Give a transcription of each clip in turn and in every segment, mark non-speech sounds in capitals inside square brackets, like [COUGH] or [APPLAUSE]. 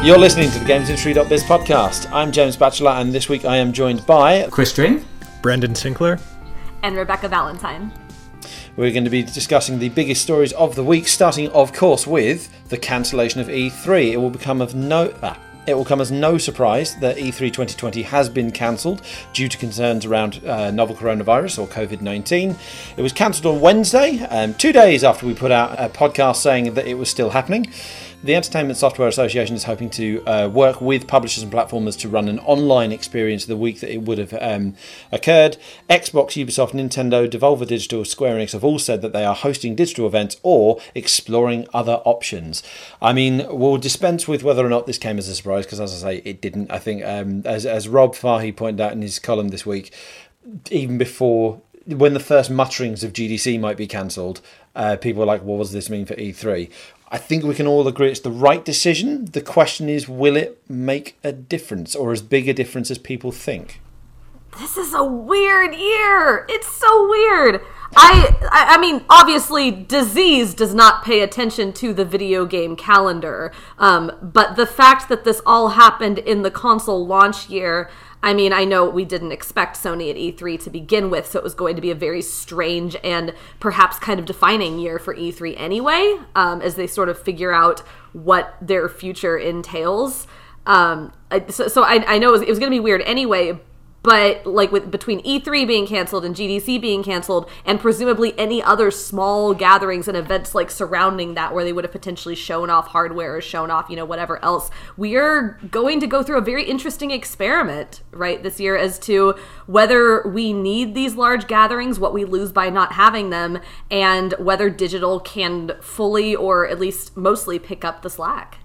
You're listening to the GamesIndustry.biz podcast. I'm James Batchelor, and this week I am joined by Chris Dring, Brendan Sinclair, and Rebekah Valentine. We're going to be discussing the biggest stories of the week, starting, of course, with the cancellation of E3. It will become of no. Ah, it will come as no surprise that E3 2020 has been cancelled due to concerns around uh, novel coronavirus or COVID 19. It was cancelled on Wednesday, um, two days after we put out a podcast saying that it was still happening. The Entertainment Software Association is hoping to uh, work with publishers and platformers to run an online experience the week that it would have um, occurred. Xbox, Ubisoft, Nintendo, Devolver Digital, Square Enix have all said that they are hosting digital events or exploring other options. I mean, we'll dispense with whether or not this came as a surprise because, as I say, it didn't. I think, um, as, as Rob Fahey pointed out in his column this week, even before when the first mutterings of GDC might be cancelled, uh, people were like, "What does this mean for E3?" I think we can all agree it's the right decision. The question is, will it make a difference or as big a difference as people think? This is a weird year. It's so weird. I, I mean, obviously, disease does not pay attention to the video game calendar. Um, but the fact that this all happened in the console launch year I mean, I know we didn't expect Sony at E3 to begin with, so it was going to be a very strange and perhaps kind of defining year for E3 anyway, um, as they sort of figure out what their future entails. Um, so, so I, I, know it was, was going to be weird anyway, but like with between E3 being canceled and GDC being canceled and presumably any other small gatherings and events like surrounding that where they would have potentially shown off hardware or shown off, you know, whatever else, we are going to go through a very interesting experiment, right, this year as to whether we need these large gatherings, what we lose by not having them, and whether digital can fully or at least mostly pick up the slack.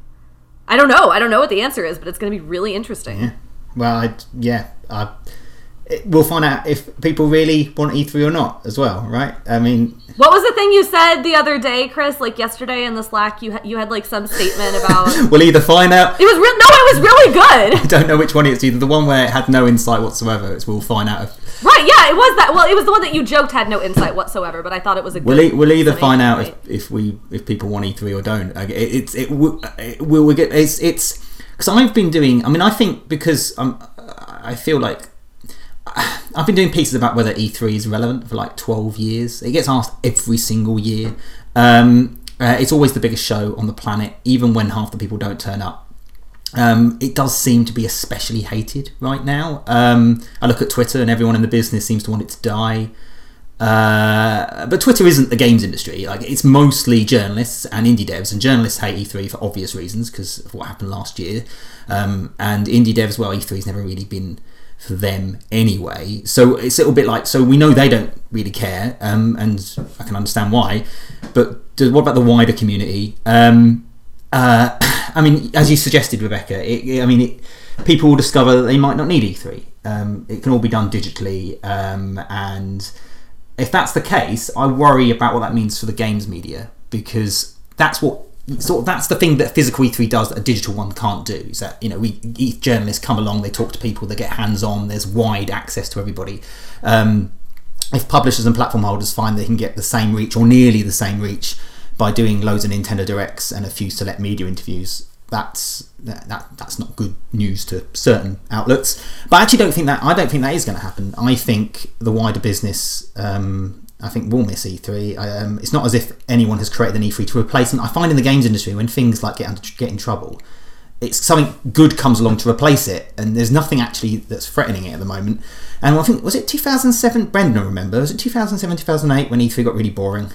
I don't know. I don't know what the answer is, but it's going to be really interesting. Yeah. Well, I, yeah, I, we'll find out if people really want E3 or not as well, right? I mean, what was the thing you said the other day, Chris? Like yesterday in the Slack, you you had like some statement about. [LAUGHS] we'll either find out. It was real. No, it was really good. [LAUGHS] I don't know which one it's either the one where it had no insight whatsoever. It's we'll find out. If... Right. Yeah, it was that. Well, it was the one that you joked had no insight whatsoever, but I thought it was a. Good We'll, e- we'll either find out if, if we if people want E3 or don't. It, it's it, it, will we get it's it's because I've been doing. I mean, I think because I'm I feel like I've been doing pieces about whether E3 is relevant for like 12 years. It gets asked every single year. Um, uh, it's always the biggest show on the planet, even when half the people don't turn up. Um, it does seem to be especially hated right now. Um, I look at Twitter and everyone in the business seems to want it to die. Uh, but Twitter isn't the games industry. Like it's mostly journalists and indie devs, and journalists hate E3 for obvious reasons because of what happened last year. Um, and indie devs, well, E3's never really been for them anyway. So it's a little bit like so we know they don't really care, um, and I can understand why. But what about the wider community? Um, uh, [COUGHS] I mean, as you suggested, Rebekah, it, I mean, it, people will discover that they might not need E3. Um, it can all be done digitally, um, and if that's the case, I worry about what that means for the games media because that's what sort of that's the thing that physical E3 does that a digital one can't do. Is that you know we journalists come along, they talk to people, they get hands on. There's wide access to everybody. Um, if publishers and platform holders find they can get the same reach or nearly the same reach by doing loads of Nintendo Directs and a few select media interviews, that's that, that, that's not good news to certain outlets. But I actually don't think that I don't think that is going to happen. I think the wider business. Um, I think will miss E3. Um, it's not as if anyone has created an E3 to replace them. I find in the games industry when things like get under, get in trouble, it's something good comes along to replace it, and there's nothing actually that's threatening it at the moment. And I think was it 2007? Brendan, remember was it 2007, 2008 when E3 got really boring?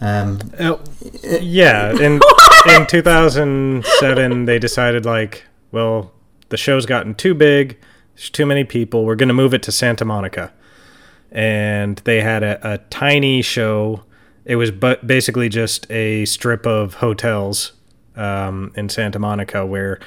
Um, uh, yeah, [LAUGHS] in in 2007 they decided like, well, the show's gotten too big. There's too many people. We're going to move it to Santa Monica, and they had a, a tiny show. It was but basically just a strip of hotels um, in Santa Monica where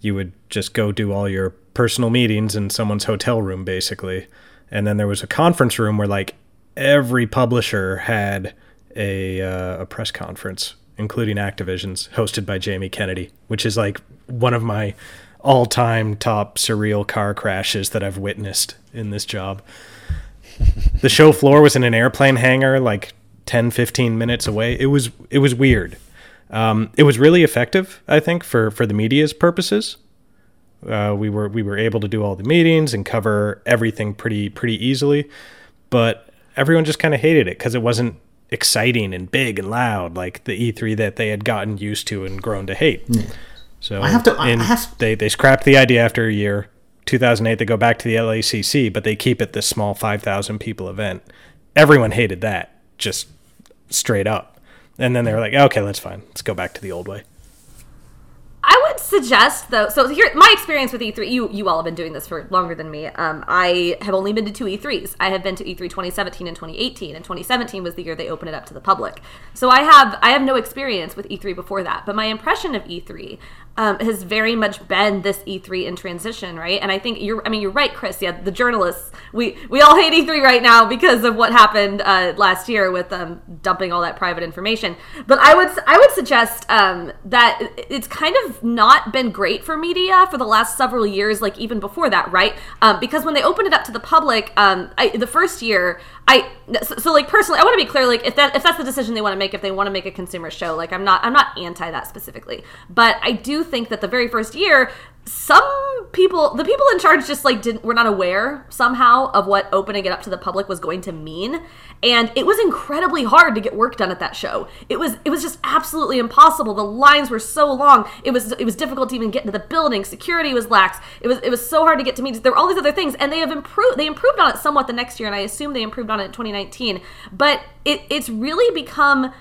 you would just go do all your personal meetings in someone's hotel room, basically. And then there was a conference room where like every publisher had a uh, a press conference, including Activision's, hosted by Jamie Kennedy, which is like one of my all time top surreal car crashes that I've witnessed in this job. the show floor was in an airplane hangar, like 10, 15 minutes away. It was it was weird. Um, it was really effective, I think, for for the media's purposes. Uh, we were we were able to do all the meetings and cover everything pretty pretty easily, but everyone just kind of hated it because it wasn't exciting and big and loud like the E3 that they had gotten used to and grown to hate. Yeah. So I have to. I have they they scrapped the idea after a year. 2008 they go back to the LACC, but they keep it this small 5,000 people event. Everyone hated that, just straight up. And then they were like, okay, that's fine. Let's go back to the old way. I would suggest though. So here, my experience with E3. You you all have been doing this for longer than me. Um, I have only been to two E3s. I have been to E3 2017 and 2018, and 2017 was the year they opened it up to the public. So I have I have no experience with E3 before that. But my impression of E3 um, has very much been this E3 in transition, right? And I think you're, I mean, you're right, Chris. Yeah, the journalists, we we all hate E3 right now because of what happened uh, last year with um, dumping all that private information. But I would I would suggest um, that it's kind of not been great for media for the last several years, like even before that, right? Um, because when they opened it up to the public, um, I, the first year, I so, so, like personally, I want to be clear, like if that if that's the decision they want to make, if they want to make a consumer show, like I'm not I'm not anti that specifically, but I do think that the very first year, some people, the people in charge, just like didn't were not aware somehow of what opening it up to the public was going to mean, and it was incredibly hard to get work done at that show. It was it was just absolutely impossible. The lines were so long. It was it was difficult to even get into the building. Security was lax. It was it was so hard to get to meetings. There were all these other things, and they have improved. They improved on it somewhat the next year, and I assume they improved on it in 2019. But it it's really become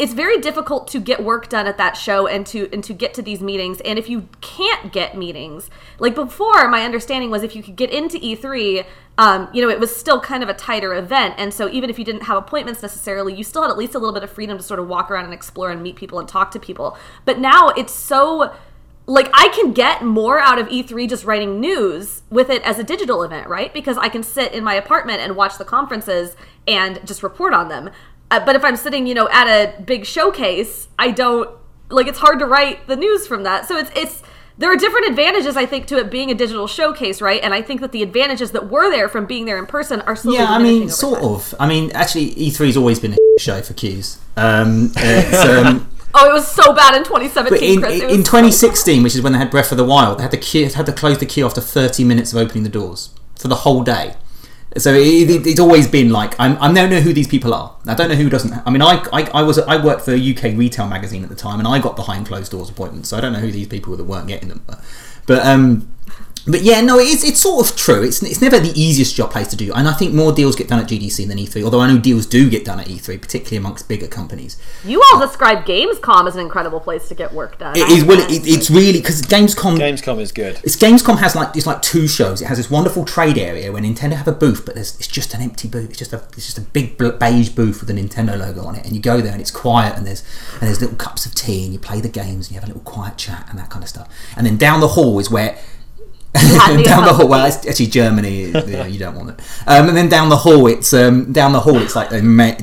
it's very difficult to get work done at that show and to and to get to these meetings and if you can't get meetings like before my understanding was if you could get into e3 um, you know it was still kind of a tighter event and so even if you didn't have appointments necessarily you still had at least a little bit of freedom to sort of walk around and explore and meet people and talk to people but now it's so like I can get more out of E3 just writing news with it as a digital event, right? Because I can sit in my apartment and watch the conferences and just report on them. Uh, but if I'm sitting, you know, at a big showcase, I don't like it's hard to write the news from that. So it's it's there are different advantages I think to it being a digital showcase, right? And I think that the advantages that were there from being there in person are slowly yeah. I mean, sort time. of. I mean, actually, E3's always been a show for queues. Um, um, [LAUGHS] Oh, it was so bad in 2017. But in, in 2016, so which is when they had Breath of the Wild, they had to queue, had to close the queue after 30 minutes of opening the doors for the whole day. So it, it, it's always been like I'm, I don't know who these people are. I don't know who doesn't. I mean, I, I, I was I worked for a UK retail magazine at the time, and I got behind closed doors appointments. So I don't know who these people were that weren't getting them. But, but um, but yeah, no, it's, it's sort of true. It's, it's never the easiest job place to do, and I think more deals get done at GDC than E3. Although I know deals do get done at E3, particularly amongst bigger companies. You all describe Gamescom as an incredible place to get work done. It is well, it, it's really because Gamescom. Gamescom is good. It's Gamescom has like it's like two shows. It has this wonderful trade area where Nintendo have a booth, but it's just an empty booth. It's just a it's just a big beige booth with a Nintendo logo on it, and you go there and it's quiet and there's and there's little cups of tea and you play the games and you have a little quiet chat and that kind of stuff. And then down the hall is where [LAUGHS] down the hall. Well, it's actually Germany. yeah, you don't want it. Um, and then down the hall, it's um, down the hall. It's like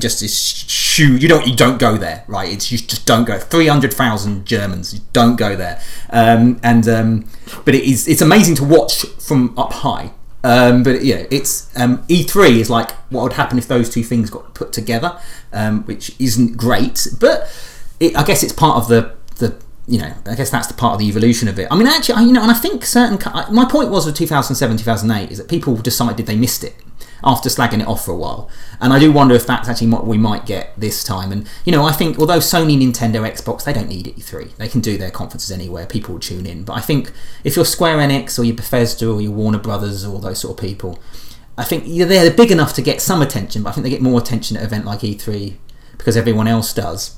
just this shoe. You don't you don't go there, right? It's you just don't go. Three hundred thousand Germans. You don't go there. Um, and um, but it is it's amazing to watch from up high. Um, but yeah, it's um, E3 is like what would happen if those two things got put together, um, which isn't great. But it, I guess it's part of the the you know, I guess that's the part of the evolution of it. I mean, actually, you know, and I think certain. My point was with 2007, 2008 is that people decided they missed it after slagging it off for a while, and I do wonder if that's actually what we might get this time. And you know, I think although Sony, Nintendo, Xbox, they don't need E3. They can do their conferences anywhere. People will tune in. But I think if you're Square Enix or your Bethesda or your Warner Brothers or those sort of people, I think they're big enough to get some attention. But I think they get more attention at an event like E3 because everyone else does.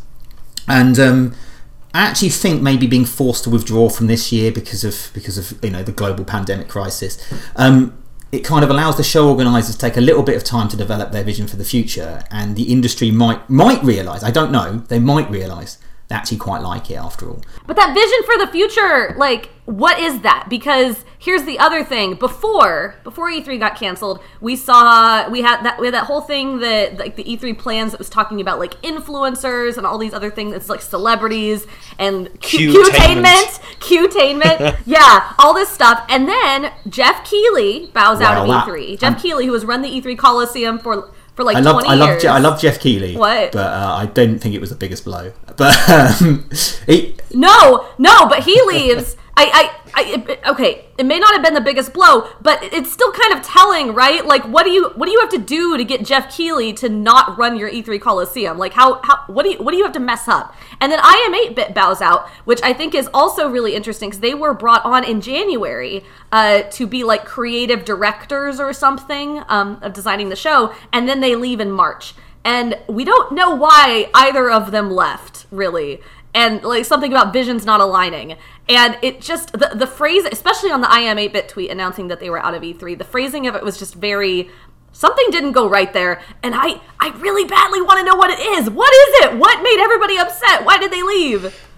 And um, I actually think maybe being forced to withdraw from this year because of because of you know the global pandemic crisis, um, it kind of allows the show organisers to take a little bit of time to develop their vision for the future, and the industry might might realise. I don't know. They might realise actually quite like it after all. But that vision for the future, like, what is that? Because here's the other thing: before before E3 got canceled, we saw we had that we had that whole thing that like the E3 plans that was talking about like influencers and all these other things. It's like celebrities and Q-tainment, Q-tainment, [LAUGHS] yeah, all this stuff. And then Geoff Keighley bows out of E3. Geoff I'm, Keighley, who has run the E3 Coliseum for for like I love, 20 I love, years. I love Geoff Keighley. What? But uh, I don't think it was the biggest blow. [LAUGHS] But um, [LAUGHS] he, No, no, but he leaves. I, I, I it- okay. It may not have been the biggest blow, but it's still kind of telling, right? Like, what do you, what do you have to do to get Geoff Keighley to not run your E3 Coliseum? Like, how, how, what do you, what do you have to mess up? And then iam8bit bows out, which I think is also really interesting because they were brought on in January uh, to be like creative directors or something um, of designing the show, and then they leave in March. And we don't know why either of them left, really and like something about visions not aligning. And it just the, the phrase especially on the iam8bit tweet announcing that they were out of e3 the phrasing of it was just very something didn't go right there and i i really badly want to know what it is. What is it? What made everybody upset? Why did they leave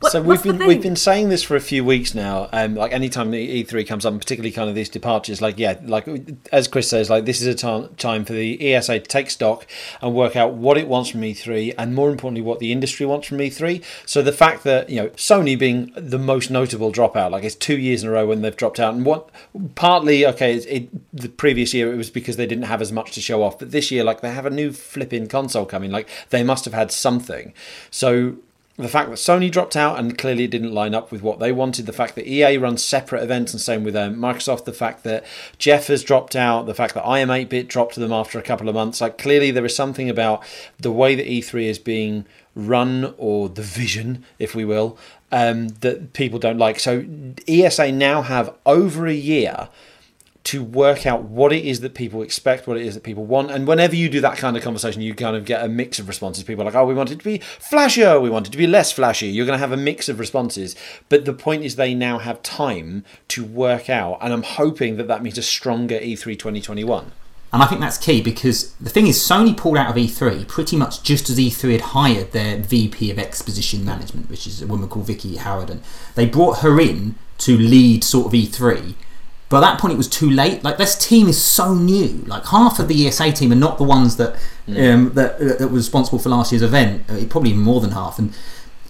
what, so we've been we've been saying this for a few weeks now. Um, like anytime the E3 comes up, and particularly kind of these departures, like yeah, like as Chris says, like this is a time time for the ESA to take stock and work out what it wants from E3, and more importantly, what the industry wants from E3. So the fact that you know Sony being the most notable dropout, like it's two years in a row when they've dropped out, and what partly okay, it, it, the previous year it was because they didn't have as much to show off, but this year like they have a new flipping console coming, like they must have had something. So the fact that Sony dropped out and clearly didn't line up with what they wanted, the fact that EA runs separate events and same with um, Microsoft, the fact that Geoff has dropped out, the fact that iam8bit dropped to them after a couple of months, like clearly there is something about the way that E3 is being run or the vision, if we will, um, that people don't like. So ESA now have over a year to work out what it is that people expect, what it is that people want. And whenever you do that kind of conversation, you kind of get a mix of responses. People are like, oh, we want it to be flashier, we want it to be less flashy. You're going to have a mix of responses. But the point is, they now have time to work out. And I'm hoping that that means a stronger E E3 2021. And I think that's key because the thing is, Sony pulled out of E3 pretty much just as E3 had hired their VP of Exposition Management, which is a woman called Vicky Howard, and they brought her in to lead sort of E3. But at that point, it was too late. Like this team is so new. Like half of the ESA team are not the ones that um, that that was responsible for last year's event. Uh, probably more than half. And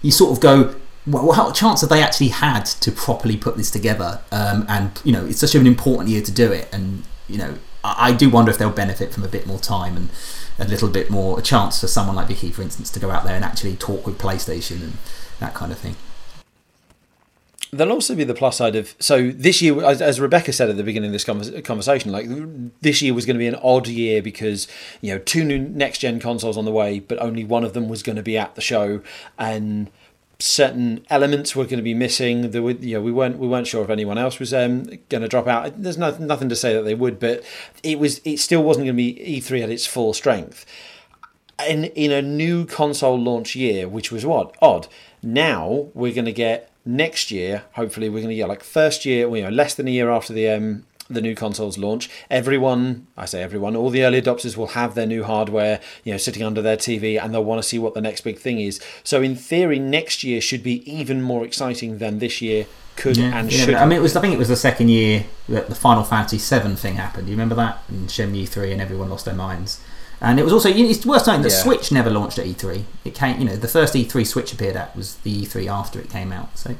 you sort of go, well, what chance have they actually had to properly put this together? Um, and you know, it's such an important year to do it. And you know, I, I do wonder if they'll benefit from a bit more time and a little bit more a chance for someone like Vicky, for instance, to go out there and actually talk with PlayStation and that kind of thing. There'll also be the plus side of so this year, as, Rebekah said at the beginning of this convers- conversation, like this year was going to be an odd year because you know two new next gen consoles on the way, but only one of them was going to be at the show, and certain elements were going to be missing. There were, you know, we weren't we weren't sure if anyone else was um, going to drop out. There's no, nothing to say that they would, but it was it still wasn't going to be E3 at its full strength. In in a new console launch year, which was what odd. Now we're going to get next year. Hopefully, we're going to get like first year, you know, less than a year after the um, the new consoles launch. Everyone, I say everyone, all the early adopters will have their new hardware, you know, sitting under their TV, and they'll want to see what the next big thing is. So in theory, next year should be even more exciting than this year could and Yeah, should. I mean, it was. I think it was the second year that the Final Fantasy VII thing happened. Do you remember that? And Shenmue three, and everyone lost their minds. And it was also. It's worth noting that Yeah. Switch never launched at E3. It came. You know, the first E3 Switch appeared at was the E3 after it came out. So,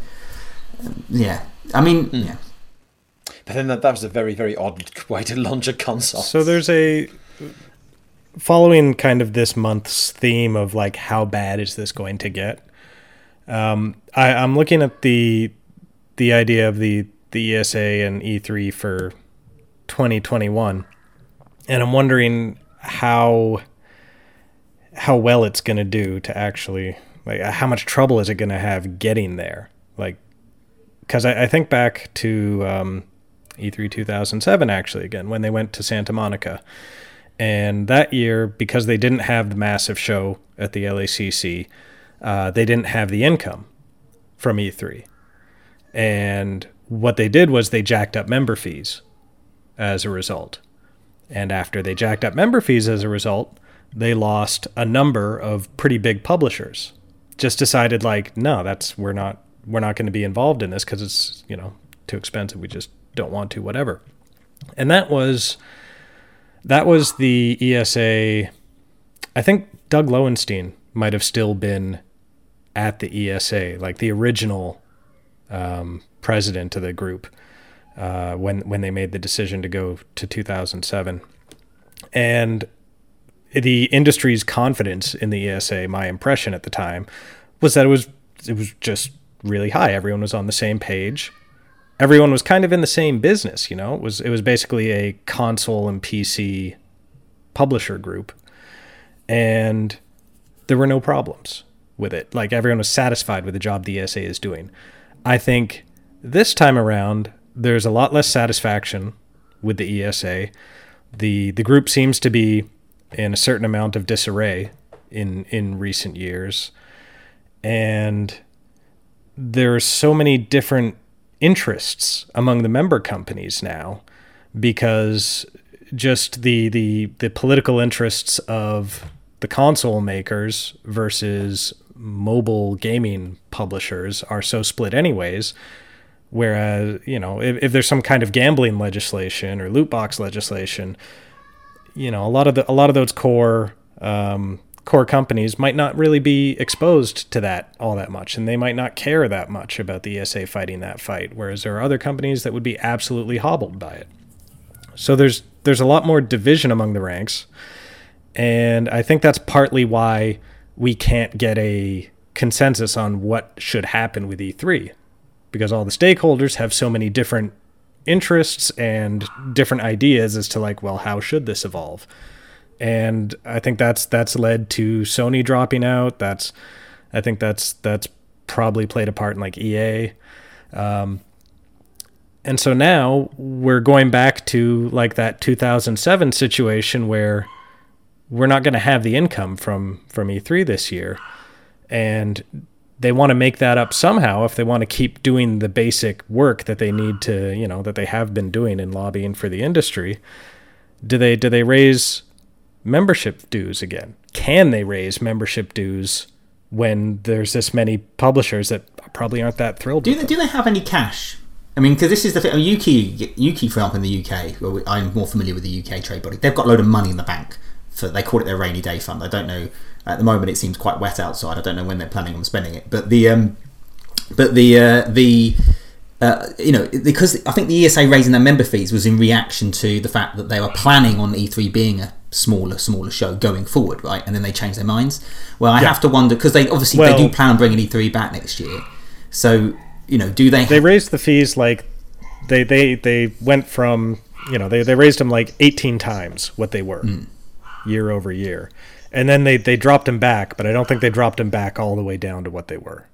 um, yeah. I mean, Hmm. yeah. but then that, that was a very very odd [LAUGHS] way to launch a console. So there's a following kind of this month's theme of like how bad is this going to get. Um, I, I'm looking at the the idea of the the ESA and E3 for 2021, and I'm wondering how how well it's going to do to actually like how much trouble is it going to have getting there? Like because I, I think back to um, E3 2007 actually again when they went to Santa Monica, and that year because they didn't have the massive show at the LACC, uh, they didn't have the income from E3, and what they did was they jacked up member fees as a result, and after they jacked up member fees as a result, they lost a number of pretty big publishers. Just decided like no, that's we're not we're not going to be involved in this because it's you know too expensive. We just don't want to, whatever. And that was that was the ESA. I think Doug Lowenstein might have still been at the ESA, like the original um, president of the group uh, when when they made the decision to go to 2007. And the industry's confidence in the ESA, my impression at the time, was that it was it was just really high. Everyone was on the same page. Everyone was kind of in the same business, you know. It was it was basically a console and PC publisher group. And there were no problems with it. Like everyone was satisfied with the job the ESA is doing. I think this time around there's a lot less satisfaction with the ESA. The the group seems to be in a certain amount of disarray in in recent years. And there's so many different interests among the member companies now because just the the the political interests of the console makers versus mobile gaming publishers are so split anyways whereas you know if, if there's some kind of gambling legislation or loot box legislation you know a lot of the a lot of those core um, core companies might not really be exposed to that all that much and they might not care that much about the ESA fighting that fight whereas there are other companies that would be absolutely hobbled by it. So there's there's a lot more division among the ranks and I think that's partly why we can't get a consensus on what should happen with E3 because all the stakeholders have so many different interests and different ideas as to like well how should this evolve? And i think that's that's led to sony dropping out. That's i think that's that's probably played a part in like ea um, and so now we're going back to like that 2007 situation where we're not going to have the income from from E3 this year, and they want to make that up somehow if they want to keep doing the basic work that they need to, you know, that they have been doing in lobbying for the industry. Do they do they raise membership dues again? Can they raise membership dues when there's this many publishers that probably aren't that thrilled? Do they, do they have any cash? I mean, because this is the thing. I mean, Ukie, Ukie, for example, in the UK, well, I'm more familiar with the UK trade body. They've got a load of money in the bank. For, they call it their rainy day fund. I don't know. At the moment, it seems quite wet outside. I don't know when they're planning on spending it. But the um, but the uh, the uh, you know because I think the ESA raising their member fees was in reaction to the fact that they were planning on E3 being a smaller smaller show going forward, right? And then they changed their minds. Well, I Yeah. have to wonder because they obviously Well- they do plan on bringing E3 back next year. So you know, do they? they raised the fees like they they they went from you know they, they raised them like 18 times what they were year over year and then they they dropped him back but i don't think they dropped him back all the way down to what they were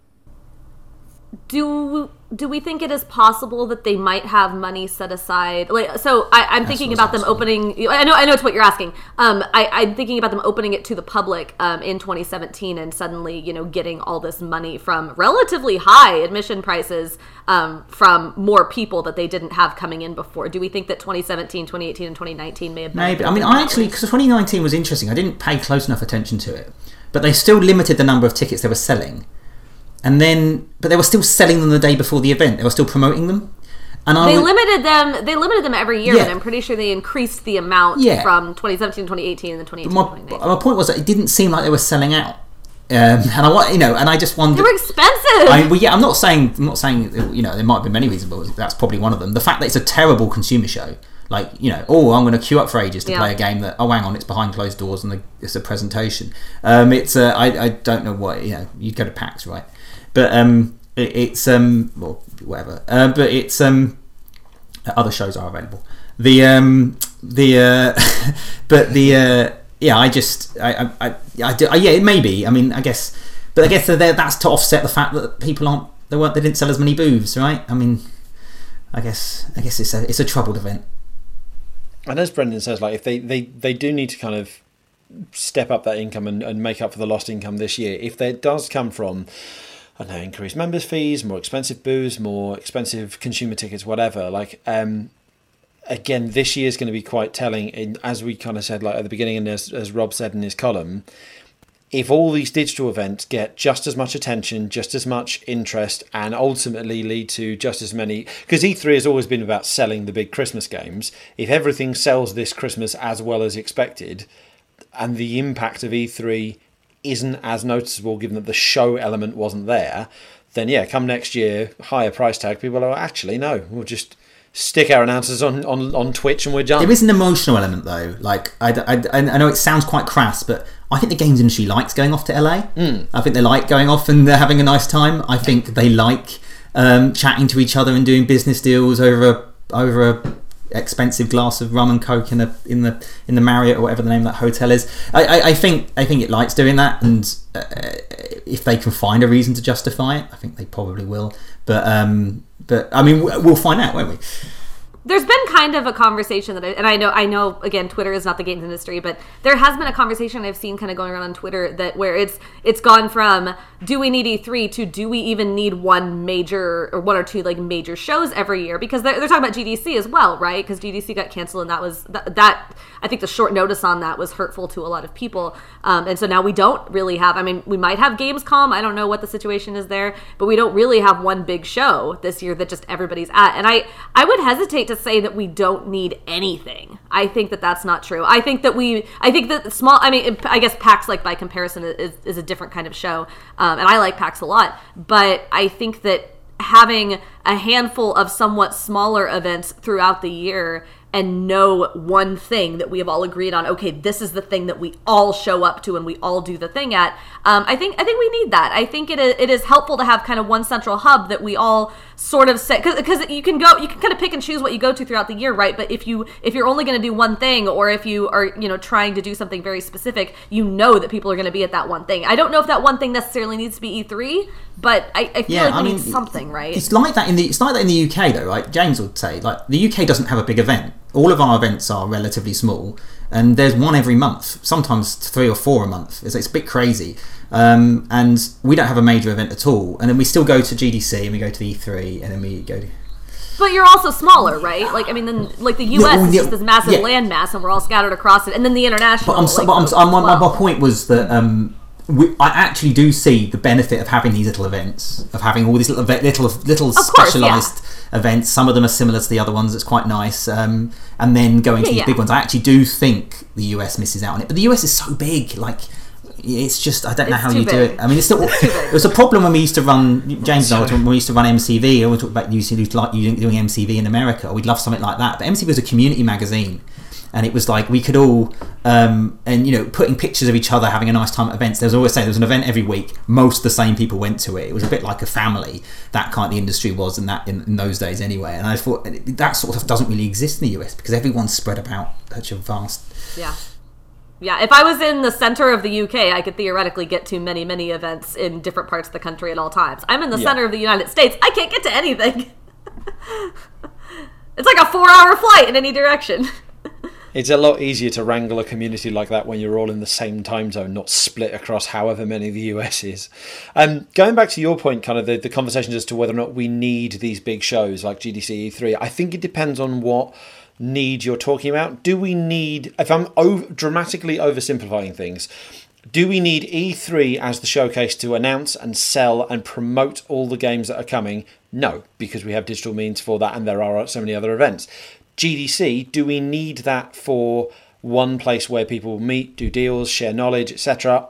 do do we think it is possible that they might have money set aside? Like so I, i'm thinking about them opening i know i know it's what you're asking. Um I, i'm thinking about them opening it to the public um, in 2017 and suddenly you know getting all this money from relatively high admission prices um, from more people that they didn't have coming in before. Do we think that 2017 2018 and 2019 may have Maybe. I mean, I actually because 2019 was interesting. I didn't pay close enough attention to it, but they still limited the number of tickets they were selling, and then but they were still selling them the day before the event. They were still promoting them, and I they would- limited them they limited them every year Yeah. and i'm pretty sure they increased the amount Yeah. from 2017 2018 and then 2018 my, 2019 my point was that it didn't seem like they were selling out, um, and I want you know, and I just wondered. they were expensive I, well, yeah, I'm not saying I'm not saying you know there might be many reasons, but that's probably one of them. The fact that it's a terrible consumer show, like you know, oh, I'm going to queue up for ages to Yeah. play a game that oh, hang on, it's behind closed doors and the, it's a presentation. Um, it's uh, I I don't know what you know. You go to PAX, right? But um, it, it's um, well, whatever. Uh, but it's um, other shows are available. The um, the uh, [LAUGHS] but the uh, yeah, I just I I, I, I do, yeah, it may be. I mean, I guess, but I guess that that's to offset the fact that people aren't they weren't they didn't sell as many booths, right? I mean, I guess I guess it's a it's a troubled event. And as Brendan says, like if they, they, they do need to kind of step up that income and, and make up for the lost income this year, if that does come from I know, increased members fees, more expensive booze, more expensive consumer tickets, whatever, like um again this year is going to be quite telling in as we kind of said like at the beginning and as, as Rob said in his column, if all these digital events get just as much attention, just as much interest, and ultimately lead to just as many, because E3 has always been about selling the big Christmas games. If everything sells this Christmas as well as expected, and the impact of E3 isn't as noticeable given that the show element wasn't there, then yeah, come next year, higher price tag, people are actually no, we'll just stick our announcers on, on, on Twitch and we're done. There is an emotional element though. Like I, I, I know it sounds quite crass, but I think the games industry likes going off to LA. Mm. I think they like going off and they're having a nice time. I think they like um, chatting to each other and doing business deals over a, over a expensive glass of rum and coke in the in the in the Marriott or whatever the name of that hotel is. I, I, I think I think it likes doing that, and uh, if they can find a reason to justify it, I think they probably will. But um, but I mean, we'll find out, won't we? There's been kind of a conversation that I, and I know I know again Twitter is not the games industry but there has been a conversation I've seen kind of going around on Twitter that where it's it's gone from do we need E3 to do we even need one major or one or two like major shows every year? Because they're, they're talking about GDC as well right? Because GDC got canceled and that was that, that I think the short notice on that was hurtful to a lot of people. Um, and so now we don't really have I mean we might have Gamescom I don't know what the situation is there but we don't really have one big show this year that just everybody's at. And I I would hesitate to say that we don't need anything. I think that that's not true. I think that we, I think that small, I mean, I guess PAX, like by comparison, is, is a different kind of show. Um, and I like PAX a lot. But I think that having a handful of somewhat smaller events throughout the year and know one thing that we have all agreed on okay this is the thing that we all show up to and we all do the thing at um, i think i think we need that. I think it is, it is helpful to have kind of one central hub that we all sort of set because you can go you can kind of pick and choose what you go to throughout the year right? But if you if you're only going to do one thing or if you are you know trying to do something very specific you know that people are going to be at that one thing. I don't know if that one thing necessarily needs to be e3 but i, I feel yeah, like we I mean, need something right? it's like that in the it's like that in the uk though right james would say like the uk doesn't have a big event all of our events are relatively small, and there's one every month, sometimes three or four a month. It's, it's a bit crazy. Um, and we don't have a major event at all. And then we still go to GDC and we go to the E3 and then we go to. But you're also smaller, right? Like I mean, then like the U.S. Is just this massive yeah. landmass, and we're all scattered across it. And then the international. But I'm, like, but I'm, I'm, well. my, my point was that um, we, I actually do see the benefit of having these little events, of having all these little little little specialized yeah. events. Some of them are similar to the other ones. It's quite nice. Um, and then going yeah, to these yeah. big ones. I actually do think the US misses out on it, but the US is so big. Like it's just I don't know it's how you big. do it. I mean, it's still [LAUGHS] it was a problem when we used to run James and I when we used to run MCV. I want to talk about using like doing MCV in America. We'd love something like that. But MCV was a community magazine and it was like we could all um, and you know putting pictures of each other having a nice time at events there's always say there was an event every week most of the same people went to it it was a bit like a family that kind of the industry was in that in, in those days anyway and i thought that sort of doesn't really exist in the us because everyone's spread about such a vast yeah yeah, if I was in the center of the UK, I could theoretically get to many, many events in different parts of the country at all times. I'm in the yeah. center of the United States. I can't get to anything. [LAUGHS] it's like a four hour flight in any direction. [LAUGHS] It's a lot easier to wrangle a community like that when you're all in the same time zone, not split across however many the US is. Um, going back to your point, kind of the, the conversations as to whether or not we need these big shows like GDC E3, I think it depends on what need you're talking about. Do we need, if I'm over, dramatically oversimplifying things, do we need E3 as the showcase to announce and sell and promote all the games that are coming? No, because we have digital means for that and there are so many other events. GDC, do we need that for one place where people meet, do deals, share knowledge, etc.?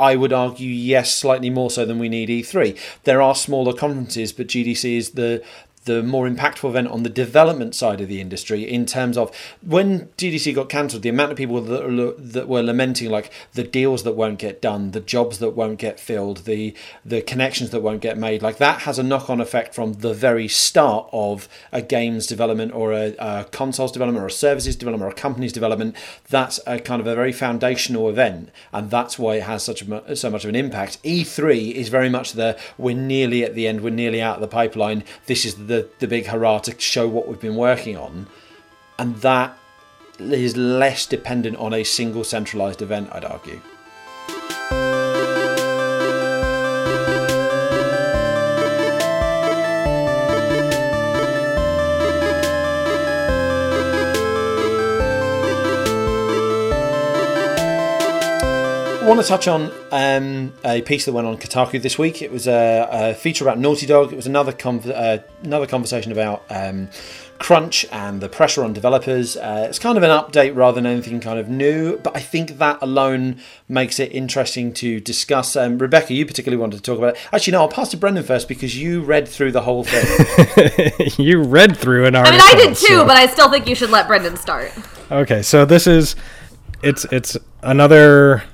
I would argue yes, slightly more so than we need E3. There are smaller conferences, but GDC is the the more impactful event on the development side of the industry in terms of when GDC got cancelled, the amount of people that, that were lamenting like the deals that won't get done, the jobs that won't get filled, the the connections that won't get made, like that has a knock on effect from the very start of a games development or a, a consoles development or a services development or a company's development. That's a kind of a very foundational event, and that's why it has such a, so much of an impact. E3 is very much the we're nearly at the end, we're nearly out of the pipeline. This is the the, big hurrah to show what we've been working on. And that is less dependent on a single centralized event, I'd argue. Want to touch on um, a piece that went on Kotaku this week. It was a, a feature about Naughty Dog. It was another uh, another conversation about um, crunch and the pressure on developers. Uh, it's kind of an update rather than anything kind of new, but I think that alone makes it interesting to discuss. Um, Rebekah, you particularly wanted to talk about it. Actually, no, I'll pass to Brendan first because you read through the whole thing. [LAUGHS] you read through an I article. mean, I did too, so- but I still think you should let Brendan start. Okay, so this is it's it's another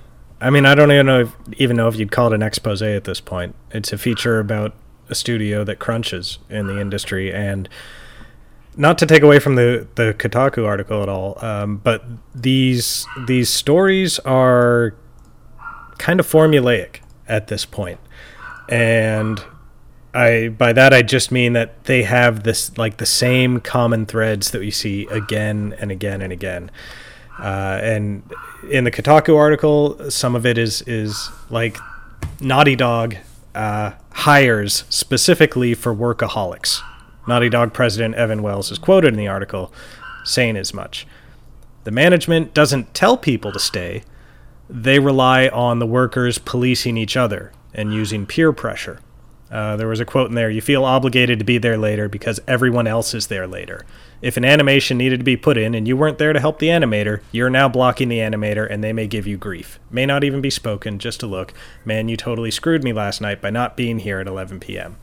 I mean, I don't even know if, even know if you'd call it an expose at this point. It's a feature about a studio that crunches in the industry and not to take away from the the Kotaku article at all, um, but these these stories are kind of formulaic at this point, and I by that I just mean that they have this like the same common threads that we see again and again and again. Uh, and in the Kotaku article, some of it is is like Naughty Dog uh, hires specifically for workaholics. Naughty Dog president Evan Wells is quoted in the article saying as much. The management doesn't tell people to stay; they rely on the workers policing each other and using peer pressure. Uh, there was a quote in there you feel obligated to be there later because everyone else is there later. If an animation needed to be put in and you weren't there to help the animator, you're now blocking the animator and they may give you grief. May not even be spoken, just a look. Man, you totally screwed me last night by not being here at 11 p.m.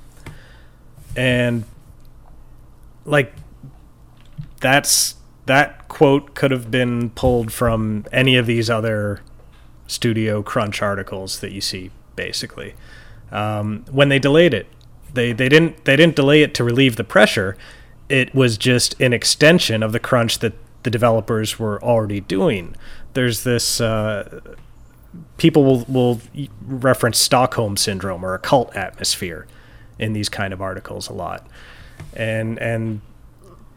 And, like, that's. That quote could have been pulled from any of these other studio crunch articles that you see, basically um, when they delayed it. They they didn't they didn't delay it to relieve the pressure. It was just an extension of the crunch that the developers were already doing. There's this uh, people will will reference Stockholm syndrome or a cult atmosphere in these kind of articles a lot, and and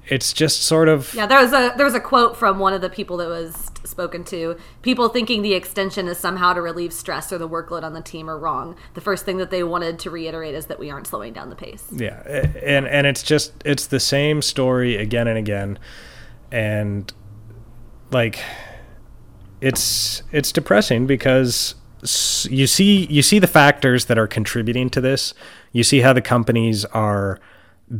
it's just sort of Yeah, there was a there was a quote from one of the people that was spoken to. People thinking the extension is somehow to relieve stress or the workload on the team are wrong. The first thing that they wanted to reiterate is that we aren't slowing down the pace. Yeah, and and it's just it's the same story again and again, and like it's it's depressing because you see you see the factors that are contributing to this. You see how the companies are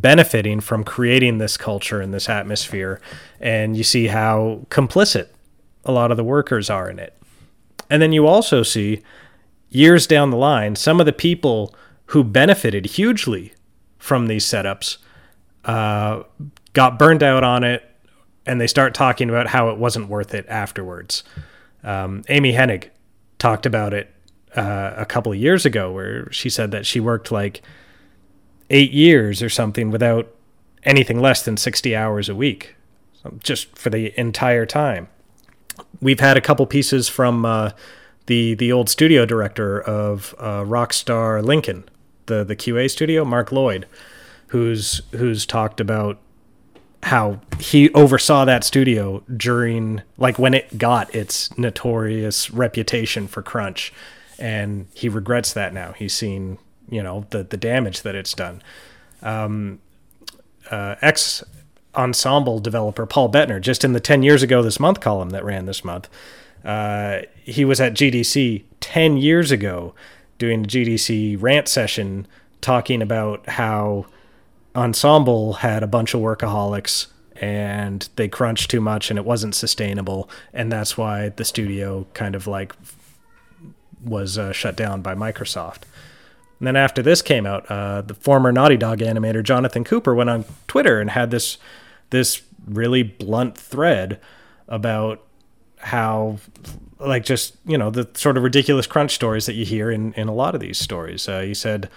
benefiting from creating this culture and this atmosphere, and you see how complicit a lot of the workers are in it. And then you also see years down the line, some of the people who benefited hugely from these setups uh, got burned out on it, and they start talking about how it wasn't worth it afterwards. Um, Amy Hennig talked about it uh, a couple of years ago, where she said that she worked like eight years or something without anything less than 60 hours a week, just for the entire time we've had a couple pieces from uh, the the old studio director of uh, Rockstar Lincoln, the the QA studio, Mark Lloyd, who's who's talked about how he oversaw that studio during like when it got its notorious reputation for crunch, and he regrets that now. He's seen you know the the damage that it's done. Um, uh, ex ensemble developer Paul Bettner, just in the 10 years ago this month column that ran this month, uh, he was at GDC 10 years ago doing a GDC rant session talking about how ensemble had a bunch of workaholics and they crunched too much and it wasn't sustainable and that's why the studio kind of like was uh, shut down by Microsoft. And then after this came out, uh, the former Naughty Dog animator Jonathan Cooper went on Twitter and had this this really blunt thread about how like just you know the sort of ridiculous crunch stories that you hear in in a lot of these stories. Uh, he said.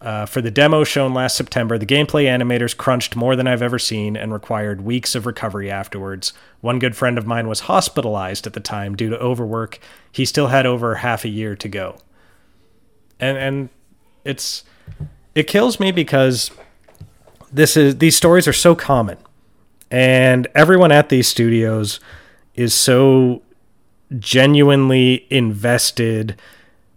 Uh, for the demo shown last September, the gameplay animators crunched more than I've ever seen and required weeks of recovery afterwards. One good friend of mine was hospitalized at the time due to overwork. He still had over half a year to go. And and it's it kills me because this is these stories are so common and everyone at these studios is so genuinely invested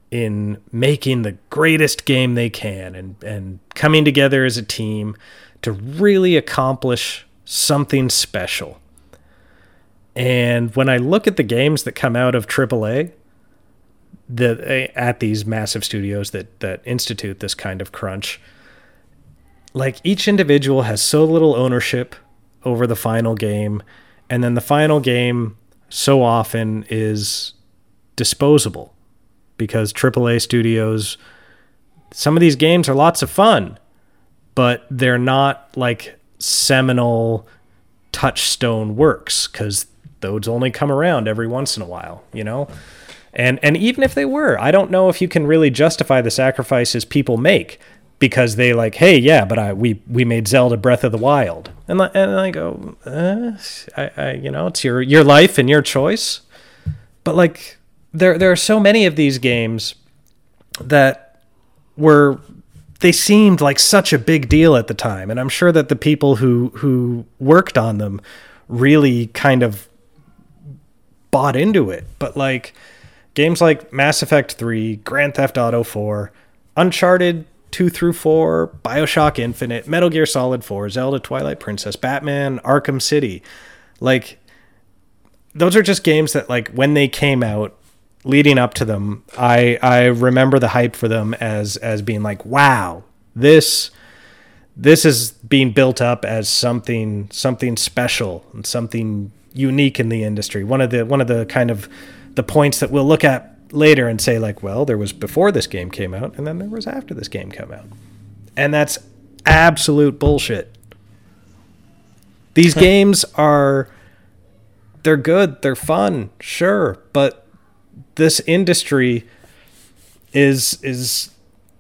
in making the greatest game they can and, and coming together as a team to really accomplish something special. And when I look at the games that come out of AAA, the eh, at these massive studios that that institute this kind of crunch, like each individual has so little ownership over the final game, and then the final game so often is disposable because AAA studios some of these games are lots of fun, but they're not like seminal touchstone works because those only come around every once in a while, you know? And and even if they were, I don't know if you can really justify the sacrifices people make because they like, hey, yeah, but I we we made Zelda Breath of the Wild, and and I go, uh, I, I you know, it's your your life and your choice, but like there there are so many of these games that were they seemed like such a big deal at the time. And i'm sure that the people who who worked on them really kind of bought into it. But like games like mass effect 3 grand theft auto 4 uncharted 2 through 4 bioshock infinite metal gear solid 4 zelda twilight princess batman arkham city like those are just games that like when they came out leading up to them, I I remember the hype for them as as being like, wow, this this is being built up as something something special and something unique in the industry. One of the one of the kind of the points that we'll look at later and say like, well, there was before this game came out and then there was after this game came out. And that's absolute bullshit. These games are they're good, they're fun, sure, but this industry is is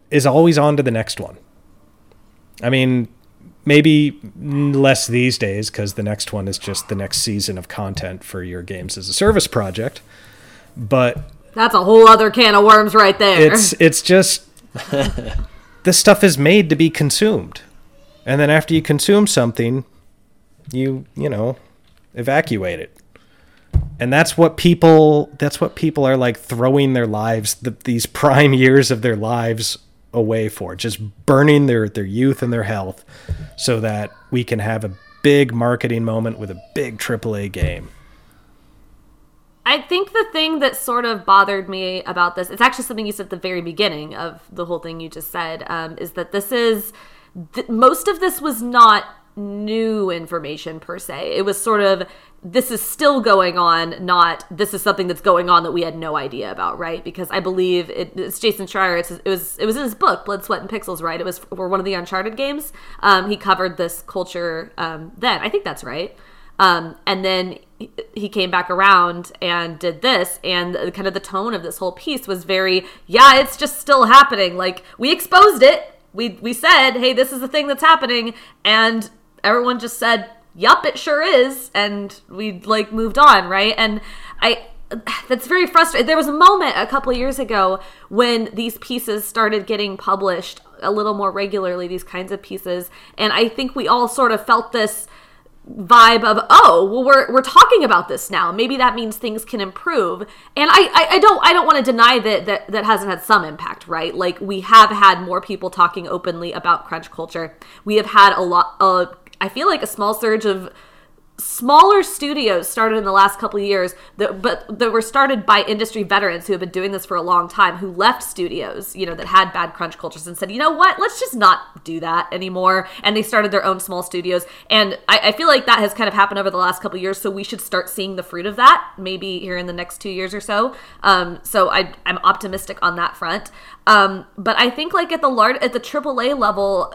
is always on to the next one. I mean, maybe less these days because the next one is just the next season of content for your games as a service project. But that's a whole other can of worms right there. It's it's just [LAUGHS] this stuff is made to be consumed. And then after you consume something, you, you know, evacuate it and that's what people that's what people are like throwing their lives the, these [LAUGHS] prime years of their lives away for just burning their their youth and their health so that we can have a big marketing moment with a big AAA game. I think the thing that sort of bothered me about this, it's actually something you said at the very beginning of the whole thing you just said, um, is that this is th- most of this was not new information per se. It was sort of this is still going on, not this is something that's going on that we had no idea about, right? Because I believe it, it's Jason Schreier. It's, it was it was in his book Blood, Sweat, and Pixels, right? It was for one of the Uncharted games. Um, he covered this culture um, then. I think that's right. Um, and then he came back around and did this and kind of the tone of this whole piece was very yeah it's just still happening like we exposed it we we said hey this is the thing that's happening and everyone just said, "Yup, it sure is," and we like moved on, right? And I that's very frustrating. There was a moment a couple years ago when these pieces started getting published a little more regularly, these kinds of pieces, and I think we all sort of felt this vibe of oh well we're we're talking about this now. Maybe that means things can improve. And I, I i, don't i don't want to deny that, that that hasn't had some impact right? Like we have had more people talking openly about crunch culture. We have had a lot uh, I feel like a small surge of smaller studios started in the last couple years that but that were started by industry veterans who have been doing this for a long time who left studios you know that had bad crunch cultures and said you know what? Let's just not do that anymore. And they started their own small studios. And i, I feel like that has kind of happened over the last couple years so we should start seeing the fruit of that maybe here in the next two years or so. Um, so I, i'm optimistic on that front. Um, but i think like at the large at the aaa level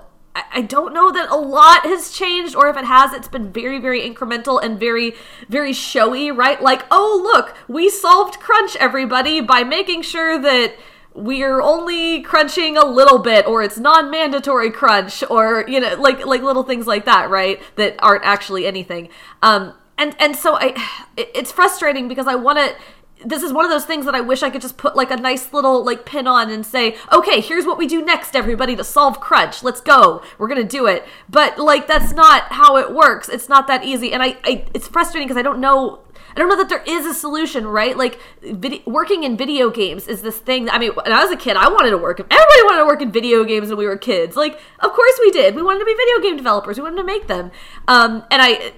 I don't know that a lot has changed, or if it has, it's been very, very incremental and very, very showy, right? Like, oh, look, we solved crunch, everybody, by making sure that we're only crunching a little bit or it's non-mandatory crunch or you know like like little things like that right? That aren't actually anything. Um and and so i [SIGHS] it's frustrating because i want to this is one of those things that I wish I could just put like a nice little like pin on and say, okay, here's what we do next, everybody, to solve crunch. Let's go. We're gonna do it. But like that's not how it works. It's not that easy, and I, I it's frustrating because I don't know. I don't know that there is a solution, right? Like, video, working in video games is this thing. That, I mean, when I was a kid, I wanted to work. Everybody wanted to work in video games when we were kids. Like, of course we did. We wanted to be video game developers. We wanted to make them. Um, and I,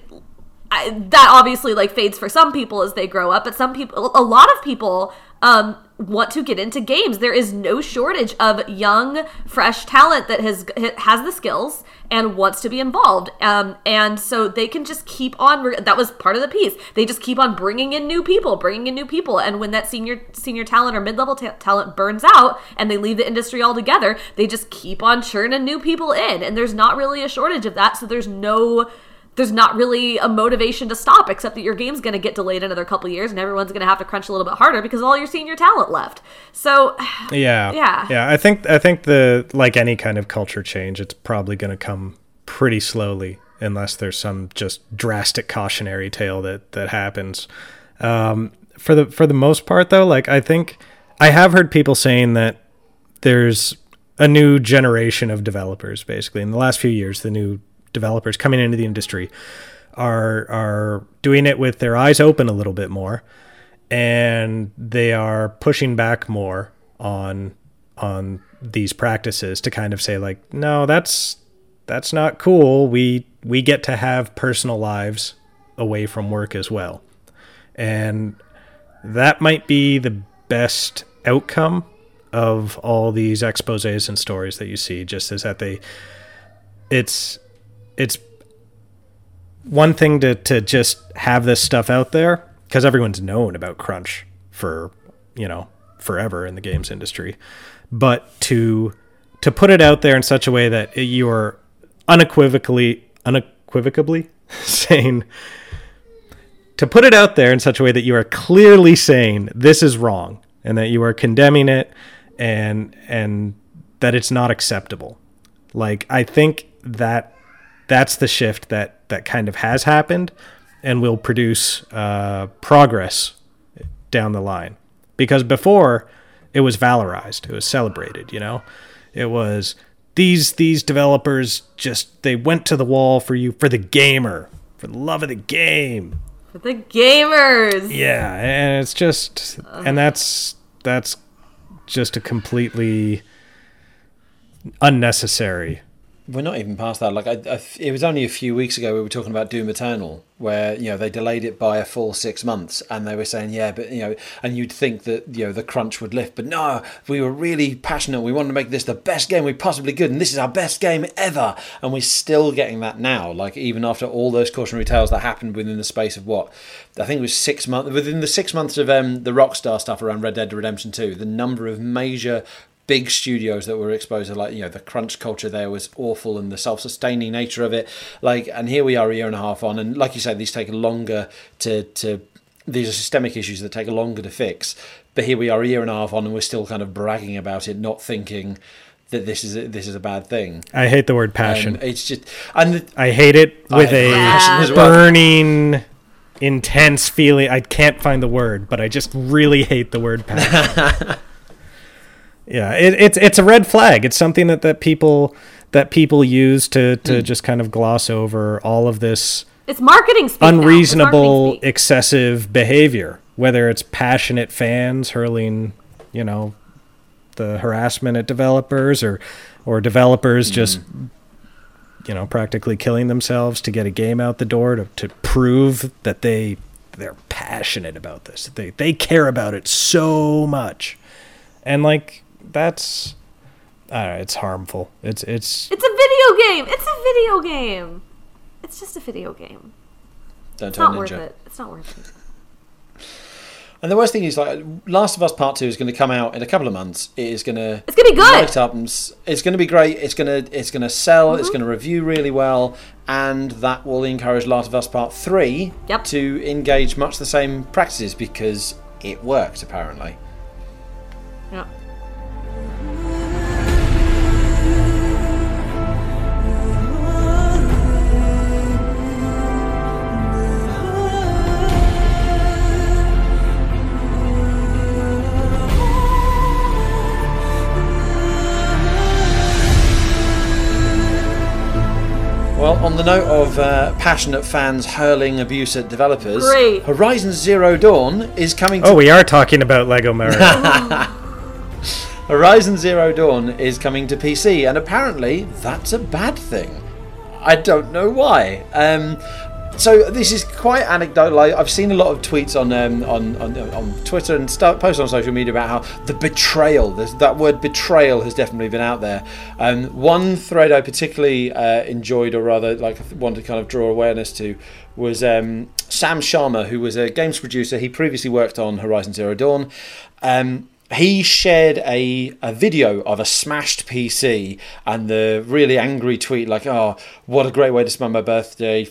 I, that obviously like fades for some people as they grow up, but some people, a lot of people, um, want to get into games. There is no shortage of young, fresh talent that has has the skills and wants to be involved. Um, and so they can just keep on. That was part of the piece. They just keep on bringing in new people, bringing in new people. And when that senior senior talent or mid level ta- talent burns out and they leave the industry altogether, they just keep on churning new people in. And there's not really a shortage of that. So there's no there's not really a motivation to stop except that your game's going to get delayed another couple years and everyone's going to have to crunch a little bit harder because all your senior talent left. So [SIGHS] yeah. Yeah. Yeah, I think I think the like any kind of culture change it's probably going to come pretty slowly unless there's some just drastic cautionary tale that that happens. Um, for the for the most part though, like I think I have heard people saying that there's a new generation of developers basically in the last few years the new developers coming into the industry are are doing it with their eyes open a little bit more and they are pushing back more on on these practices to kind of say like no that's that's not cool. We we get to have personal lives away from work as well. And that might be the best outcome of all these exposés and stories that you see just is that they it's it's one thing to to just have this stuff out there because everyone's known about crunch for you know forever in the games industry. But to to put it out there in such a way that you're unequivocally unequivocally [LAUGHS] saying to put it out there in such a way that you are clearly saying this is wrong and that you are condemning it and and that it's not acceptable. Like i think that that's the shift that that kind of has happened and will produce uh, progress down the line. Because before it was valorized, it was celebrated. You know, it was these these developers just they went to the wall for you for the gamer, for the love of the game. For the gamers. Yeah, and it's just and that's that's just a completely unnecessary we're not even past that. Like, I, I, it was only a few weeks ago we were talking about Doom Eternal, where you know they delayed it by a full six months, and they were saying, yeah, but you know, and you'd think that you know the crunch would lift, but no, we were really passionate. We wanted to make this the best game we possibly could, and this is our best game ever, and we're still getting that now. Like, even after all those cautionary tales that happened within the space of what I think it was six months, within the six months of um, the Rockstar stuff around Red Dead Redemption Two, the number of major big studios that were exposed to like you know the crunch culture there was awful and the self-sustaining nature of it like and here we are a year and a half on and like you said these take longer to to these are systemic issues that take longer to fix but here we are a year and a half on and we're still kind of bragging about it not thinking that this is a, this is a bad thing. I hate the word passion. Um, it's just and the, I hate it with a burning intense feeling. I can't find the word, but I just really hate the word [LAUGHS] passion. Yeah, it, it's it's a red flag. It's something that, that people that people use to to mm. just kind of gloss over all of this. It's marketing speak unreasonable, marketing excessive behavior. Whether it's passionate fans hurling, you know, the harassment at developers, or or developers mm. just you know practically killing themselves to get a game out the door to, to prove that they they're passionate about this. They they care about it so much. And like that's I it's harmful. It's it's It's a video game. It's a video game. It's just a video game. Don't it's not ninja. worth it. It's not worth it. And the worst thing is, like, Last of Us Part Two is going to come out in a couple of months. It is going to it's going to be good. Light up and it's going to be great. It's going to it's going to sell. Mm-hmm. It's going to review really well, and that will encourage Last of Us Part Three yep. to engage much the same practices because it worked apparently. Well, on the note of uh, passionate fans hurling abuse at developers, Great. Horizon Zero Dawn is coming to. Oh, we are talking about Lego Mario. [LAUGHS] [LAUGHS] Horizon Zero Dawn is coming to PC, and apparently that's a bad thing. I don't know why. Um, so this is quite anecdotal. I, I've seen a lot of tweets on um, on, on on Twitter and stuff, posts on social media about how the betrayal. That word betrayal has definitely been out there. Um, one thread I particularly uh, enjoyed, or rather, like wanted to kind of draw awareness to, was um, Sam Sharma, who was a games producer. He previously worked on Horizon Zero Dawn. Um, he shared a, a video of a smashed PC and the really angry tweet like, "Oh, what a great way to spend my birthday!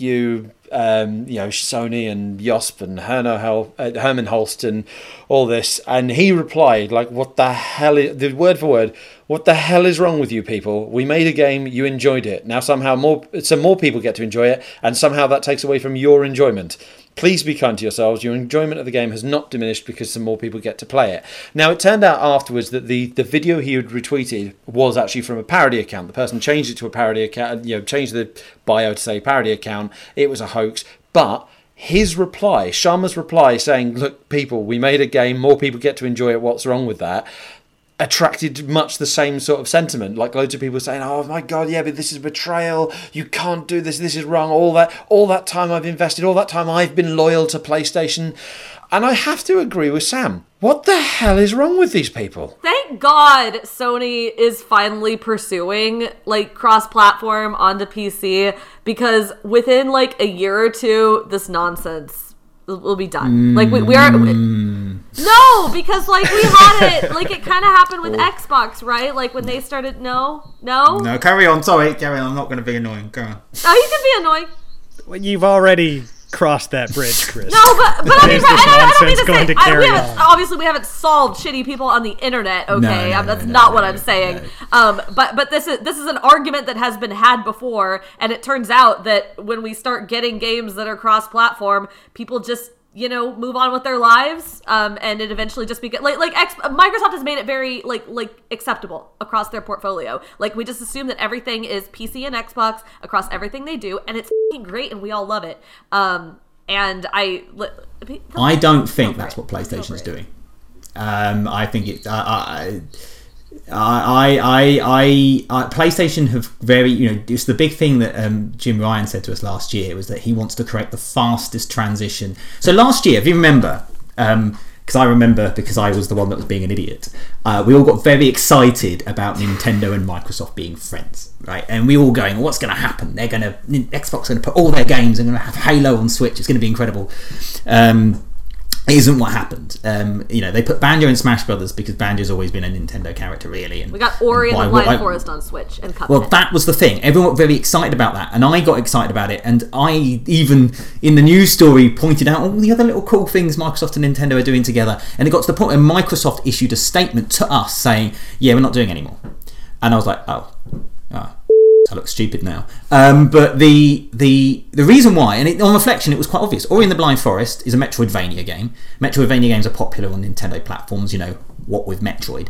You, um, you know, Sony and Yosp and Hel- uh, Herman Holston, all this." And he replied like, "What the hell? Is, the word for word, what the hell is wrong with you people? We made a game, you enjoyed it. Now somehow more, some more people get to enjoy it, and somehow that takes away from your enjoyment." Please be kind to yourselves. Your enjoyment of the game has not diminished because some more people get to play it. Now, it turned out afterwards that the, the video he had retweeted was actually from a parody account. The person changed it to a parody account, you know, changed the bio to say parody account. It was a hoax. But his reply, Sharma's reply, saying, Look, people, we made a game, more people get to enjoy it. What's wrong with that? Attracted much the same sort of sentiment. Like loads of people saying, "Oh my god, yeah, but this is betrayal. You can't do this. This is wrong. All that, all that time I've invested, all that time I've been loyal to PlayStation." And I have to agree with Sam. What the hell is wrong with these people? Thank God Sony is finally pursuing like cross-platform onto PC because within like a year or two, this nonsense will will be done. Like we, we are. Mm. No, because like we had it. Like it kind of happened with [LAUGHS] oh. Xbox, right? Like when they started. No, no. No, carry on. Sorry, carry on. I'm not going to be annoying. Go on. Oh, you can be annoying. Well, You've already crossed that bridge, Chris. No, but but I mean, Is but, and I, I don't mean to going say. to I, we haven't, on? obviously, we haven't solved shitty people on the internet. Okay, no, Um, that's no, not no, what no, I'm saying. Um, but but this is this is an argument that has been had before, and it turns out that when we start getting games that are cross-platform, people just you know move on with their lives um, and it eventually just becomes like like X- microsoft has made it very like like acceptable across their portfolio like we just assume that everything is pc and xbox across everything they do and it's fing great and we all love it um, and i I don't think that's what for it. doing. Um, I think it. I, I, I, I, I, I, PlayStation have very, you know, it's the big thing that um, Jim Ryan said to us last year was that he wants to create the fastest transition. So last year, if you remember, because I remember because I was the one that was being an idiot, uh, we all got very excited about Nintendo and Microsoft being friends, right? And we all going, what's going to happen? They're going to Xbox going to put all their games. They're going to have Halo on Switch. It's going to be incredible. Um, isn't what happened. Um, you know, they put Banjo in Smash Brothers because Banjo's always been a Nintendo character, really. And we got ori and why- the blind forest on switch and Cuphead. well, that was the thing. Everyone got very excited about that, and I got excited about it. And I even in the news story pointed out all the other little cool things Microsoft and Nintendo are doing together. And it got to the point where Microsoft issued a statement to us saying, "Yeah, we're not doing anymore." And I was like, "Oh, oh." I look stupid now. Um, but the the the reason why, and it, on reflection, it was quite obvious. Ori and the Blind Forest is a Metroidvania game. Metroidvania games are popular on Nintendo platforms. You know what with Metroid,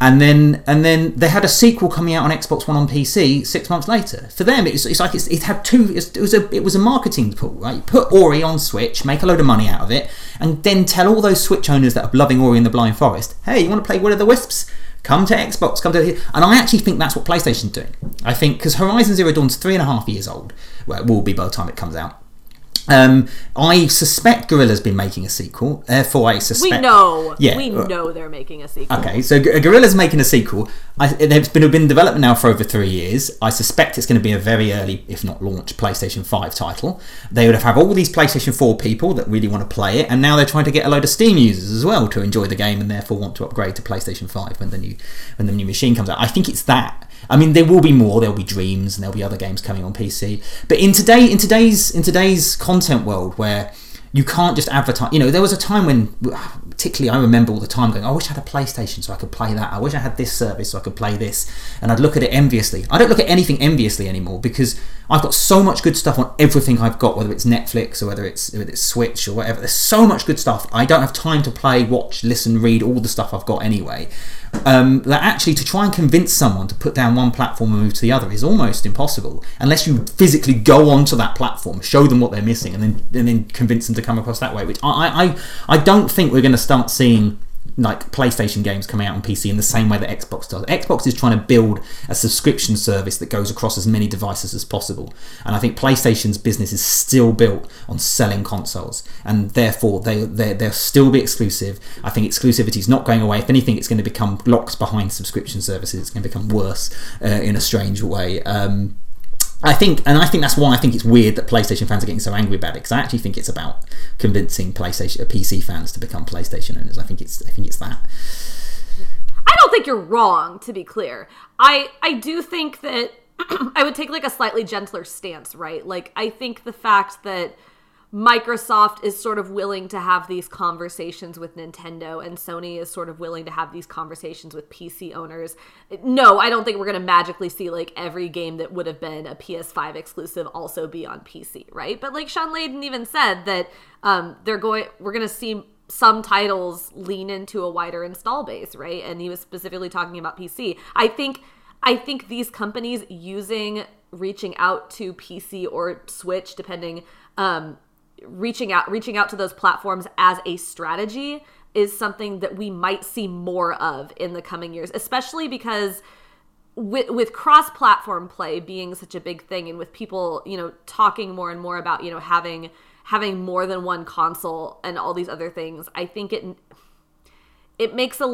and then and then they had a sequel coming out on Xbox One on PC six months later. For them, it's, it's like it's, it had two. It was a it was a marketing pull, right? Put Ori on Switch, make a load of money out of it, and then tell all those Switch owners that are loving Ori and the Blind Forest, hey, you want to play Will of the Wisps? Come to Xbox, come to and I actually think that's what PlayStation's doing. I think because Horizon Zero Dawn's three and a half years old, well, it will be by the time it comes out. Um, I suspect Guerrilla's been making a sequel, therefore I suspect we know. Yeah. We know they're making a sequel. Okay, so Guerrilla's making a sequel. I, it's been been in development now for over three years. I suspect it's going to be a very early, if not launch, PlayStation Five title. They would have all these PlayStation Four people that really want to play it, and now they're trying to get a load of Steam users as well to enjoy the game and therefore want to upgrade to PlayStation Five when the new when the new machine comes out. I think it's that. I mean, there will be more. There'll be Dreams, and there'll be other games coming on PC. But in today, in today's in today's content world, where you can't just advertise. You know, there was a time when, particularly, I remember all the time going, "I wish I had a PlayStation so I could play that. I wish I had this service so I could play this." And I'd look at it enviously. I don't look at anything enviously anymore because I've got so much good stuff on everything I've got, whether it's Netflix or whether it's whether it's Switch or whatever. There's so much good stuff. I don't have time to play, watch, listen, read all the stuff I've got anyway. Um, that actually to try and convince someone to put down one platform and move to the other is almost impossible unless you physically go onto that platform, show them what they're missing, and then and then convince them to come across that way. Which I I, I don't think we're going to start seeing like PlayStation games coming out on PC in the same way that Xbox does. Xbox is trying to build a subscription service that goes across as many devices as possible. And I think PlayStation's business is still built on selling consoles, and therefore they they they'll still be exclusive. I think exclusivity is not going away. If anything, it's going to become locked behind subscription services. It's going to become worse uh, in a strange way. Um, I think, and I think that's why I think it's weird that PlayStation fans are getting so angry about it. Because I actually think it's about convincing PlayStation, uh, PC fans to become PlayStation owners. I think it's, I think it's that. I don't think you're wrong. To be clear, I I do think that [CLEARS THROAT] I would take like a slightly gentler stance, right? Like I think the fact that Microsoft is sort of willing to have these conversations with Nintendo and Sony is sort of willing to have these conversations with PC owners. No, I don't think we're going to magically see like every game that would have been a PS5 exclusive also be on PC, right? But like Shawn Layden even said that um, they're going we're going to see some titles lean into a wider install base, right? And he was specifically talking about PC. I think I think these companies using reaching out to PC or Switch depending um, reaching out reaching out to those platforms as a strategy is something that we might see more of in the coming years, especially because with with cross platform play being such a big thing and with people, you know, talking more and more about, you know, having having more than one console and all these other things, I think it it makes a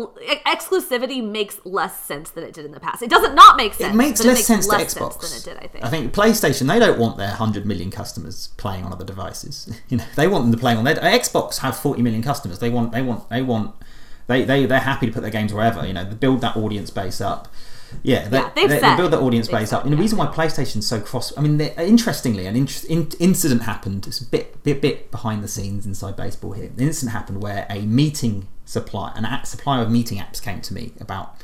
exclusivity makes less sense than it did in the past. It doesn't not make sense. It makes less it makes sense less to Xbox sense than it did. I think. I think PlayStation they don't want their hundred million customers playing on other devices. [LAUGHS] You know, they want them to play on their Xbox have forty million customers. They want they want they want they they they're happy to put their games wherever. You know, build that audience base up. Yeah, they, Yeah, they've they, said. they build that audience base up. And the reason why PlayStation's so cross, I mean, interestingly, an in, in, incident happened. It's a bit, bit, bit behind the scenes inside baseball here. An incident happened where a meeting supply, an app supplier of meeting apps, came to me about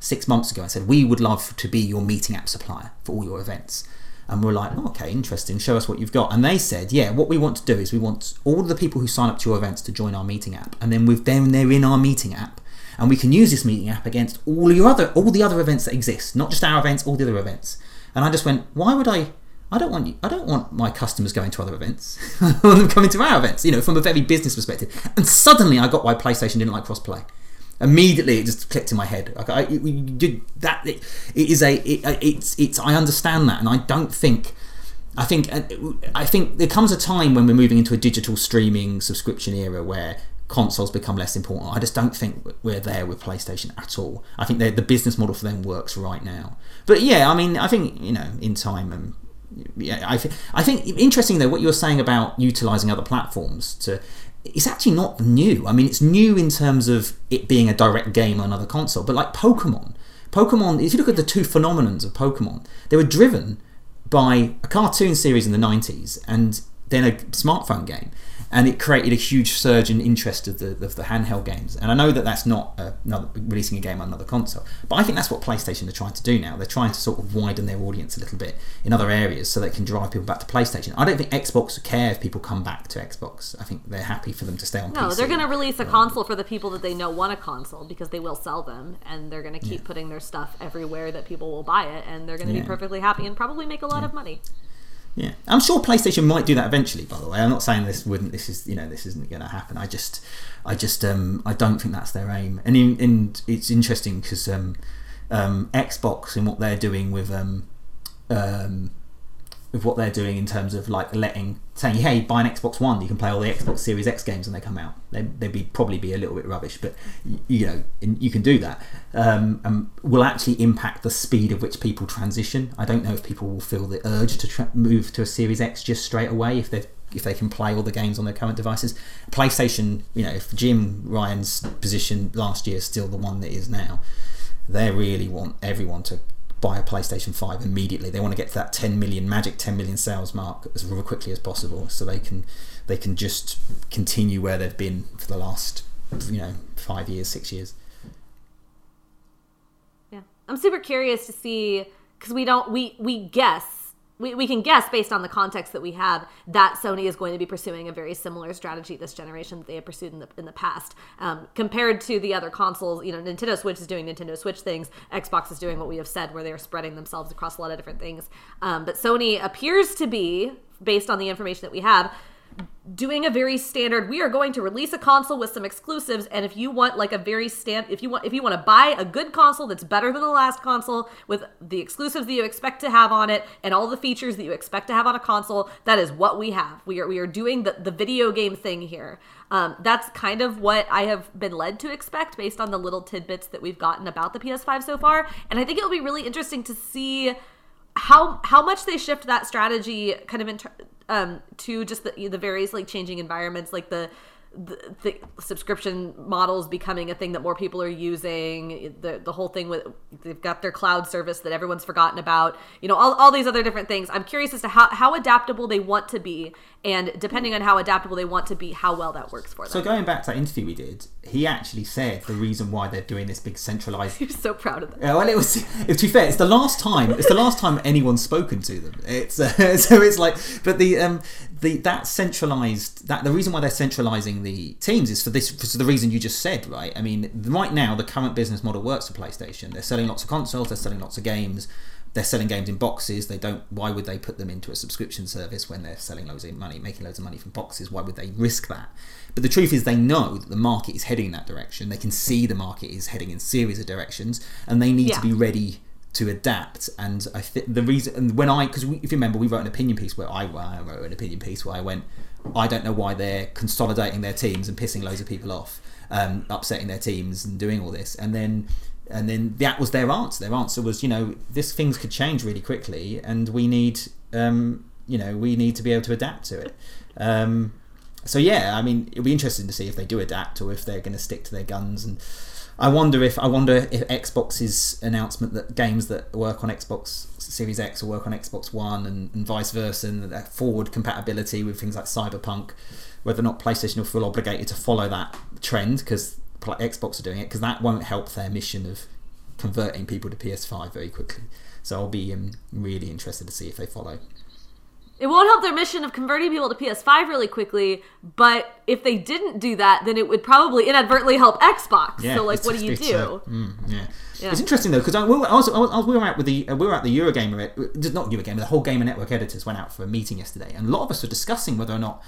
six months ago and said, "We would love to be your meeting app supplier for all your events." And we're like, oh, "Okay, interesting. Show us what you've got." And they said, "Yeah, what we want to do is we want all the people who sign up to your events to join our meeting app, and then with them, they're in our meeting app." and we can use this meeting app against all your other all the other events that exist, not just our events, all the other events. And I just went, why would I? I don't want you. I don't want my customers going to other events. [LAUGHS] I want them coming to our events. You know, from a very business perspective. And suddenly, I got why PlayStation didn't like crossplay. Immediately, it just clicked in my head. Like, I, it, that it, it is a it, it's it's. I understand that, and I don't think. I think I think there comes a time when we're moving into a digital streaming subscription era where consoles become less important. I just don't think we're there with PlayStation at all. I think the business model for them works right now. But yeah, I mean, I think you know, in time, um, yeah, I, th- I think interesting though what you're saying about utilizing other platforms to. It's actually not new. I mean, it's new in terms of it being a direct game on another console. But like Pokemon, Pokemon. If you look at the two phenomenons of Pokemon, they were driven by a cartoon series in the 90s and then a smartphone game and it created a huge surge in interest of the, of the handheld games and i know that that's not uh, another, releasing a game on another console but i think that's what playstation are trying to do now they're trying to sort of widen their audience a little bit in other areas so they can drive people back to playstation i don't think xbox care if people come back to xbox i think they're happy for them to stay on No, PC. they're going to release a console for the people that they know want a console because they will sell them, and they're going to keep putting their stuff everywhere that people will buy it, and they're going to Yeah. be perfectly happy and probably make a lot of money. Yeah, I'm sure PlayStation might do that eventually. By the way, I'm not saying this wouldn't. This is you know this isn't going to happen. I just, I just, um, I don't think that's their aim. And in, and it's interesting because um, um, Xbox and what they're doing with um, um, with what they're doing in terms of like letting saying, hey, buy an Xbox One, you can play all the Xbox Series X games when they come out. They they'd be probably be a little bit rubbish, but you know you can do that. Um, and will actually impact the speed of which people transition. I don't know if people will feel the urge to tra- move to a Series X just straight away if they if they can play all the games on their current devices. PlayStation, you know, if Jim Ryan's position last year is still the one that is now, they really want everyone to buy a PlayStation 5 immediately. They want to get to that 10 million magic 10 million sales mark as quickly as possible so they can they can just continue where they've been for the last you know 5 years, 6 years. Yeah, I'm super curious to see because we don't we we guess we, we can guess based on the context that we have that Sony is going to be pursuing a very similar strategy this generation that they have pursued in the in the past. Um, compared to the other consoles, you know, Nintendo Switch is doing Nintendo Switch things. Xbox is doing what we have said, where they are spreading themselves across a lot of different things. Um, but Sony appears to be, based on the information that we have, doing a very standard we are going to release a console with some exclusives and if you want like a very stand if you want if you want to buy a good console that's better than the last console with the exclusives that you expect to have on it and all the features that you expect to have on a console that is what we have. We are we are doing the, the video game thing here. Um, that's kind of what i have been led to expect based on the little tidbits that we've gotten about the ps5 so far and i think it'll be really interesting to see how how much they shift that strategy kind of in ter- um, to just the the various like changing environments, like the the, the, subscription models becoming a thing that more people are using the the whole thing with they've got their cloud service that everyone's forgotten about you know all, all these other different things i'm curious as to how, how adaptable they want to be and depending on how adaptable they want to be how well that works for them So going back to that interview we did, he actually said the reason why they're doing this big centralized. [LAUGHS] you're so proud of them Yeah, well, it was. To be fair, it's the last time. It's the last time anyone's spoken to them. It's uh, [LAUGHS] so it's like, but the um the that centralized that the reason why they're centralizing the teams is for this for the reason you just said, right? I mean, right now the current business model works for PlayStation. They're selling lots of consoles. They're selling lots of games. They're selling games in boxes. They don't. Why would they put them into a subscription service when they're selling loads of money, making loads of money from boxes? Why would they risk that? But the truth is, they know that the market is heading in that direction. They can see the market is heading in series of directions, and they need Yeah. to be ready to adapt. And I think the reason, when I, because if you remember, we wrote an opinion piece where I, I wrote an opinion piece where I went, I don't know why they're consolidating their teams and pissing loads of people off, um, upsetting their teams and doing all this, and then. And then that was their answer. Their answer was, you know, this things could change really quickly, and we need, um, you know, we need to be able to adapt to it. Um, so yeah, I mean, it'll be interesting to see if they do adapt or if they're going to stick to their guns. And I wonder if I wonder if Xbox's announcement that games that work on Xbox Series X will work on Xbox One and, and vice versa, and that forward compatibility with things like Cyberpunk, whether or not PlayStation will feel obligated to follow that trend because Xbox are doing it, because that won't help their mission of converting people to PS5 very quickly. So I'll be um, really interested to see if they follow. It won't help their mission of converting people to PS5 really quickly, but if they didn't do that, then it would probably inadvertently help Xbox. so, like, what do you do? uh, mm, yeah. Yeah. it's interesting though because I, we were- I was, I was, we were out with the uh, we were at the Eurogamer, not Eurogamer, the whole Gamer Network editors went out for a meeting yesterday, and a lot of us were discussing whether or not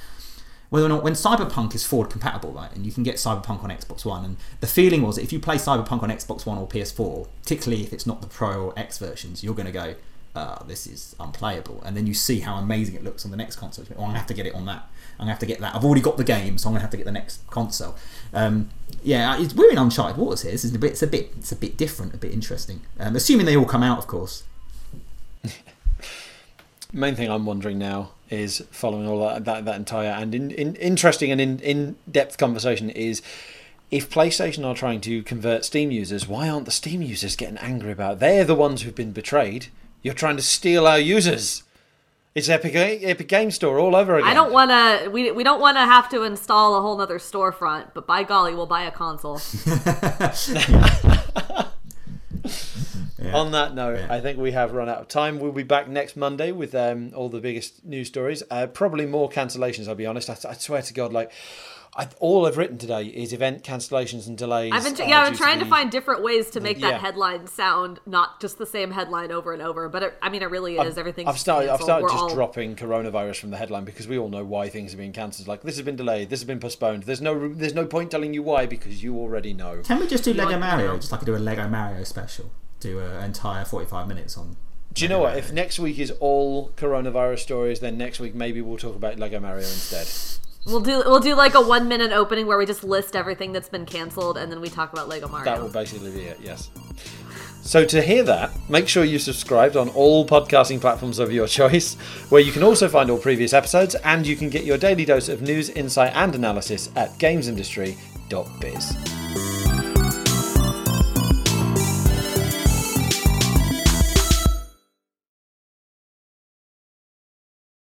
whether or not when Cyberpunk is forward compatible, right, and you can get Cyberpunk on Xbox One, and the feeling was that if you play Cyberpunk on Xbox One or PS4, particularly if it's not the Pro or X versions, you're going to go, uh, this is unplayable, and then you see how amazing it looks on the next console. Oh, I'm gonna have to get it on that. I'm gonna have to get that. I've already got the game, so I'm gonna have to get the next console. Um, yeah, it's, we're in uncharted waters here. It's a bit, it's a bit, it's a bit different, a bit interesting. Um, assuming they all come out, of course. [LAUGHS] main thing I'm wondering now is following all that that, that entire and in, in, interesting and in, in depth conversation is if PlayStation are trying to convert Steam users, why aren't the Steam users getting angry about it? They're the ones who've been betrayed. You're trying to steal our users. It's Epic Epic Game Store all over again. I don't want to. We, we don't want to have to install a whole nother storefront, but by golly, we'll buy a console. [LAUGHS] [LAUGHS] On that note, I think we have run out of time. We'll be back next Monday with um, all the biggest news stories. Uh, probably more cancellations. I'll be honest. I, I swear to God, like I, all I've written today is event cancellations and delays. I've been uh, yeah, I've been trying to the- find different ways to make that yeah. headline sound not just the same headline over and over. But it, I mean, it really is. everything. I've started. I've started We're just all- dropping coronavirus from the headline because we all know why things are being cancelled. Like this has been delayed. This has been postponed. There's no. There's no point telling you why because you already know. Can we just do Lego want- Mario? Just like I do a Lego Mario special. Do an entire forty-five minutes on. Do you know what? If next week is all coronavirus stories, then next week maybe we'll talk about Lego Mario instead. We'll do we'll do like a one minute opening where we just list everything that's been canceled, and then we talk about Lego Mario. That will basically be it. Yes. So to hear that, make sure you subscribed on all podcasting platforms of your [LAUGHS] choice, where you can also find all previous episodes, and you can get your daily dose of news, insight, and analysis at gamesindustry.biz.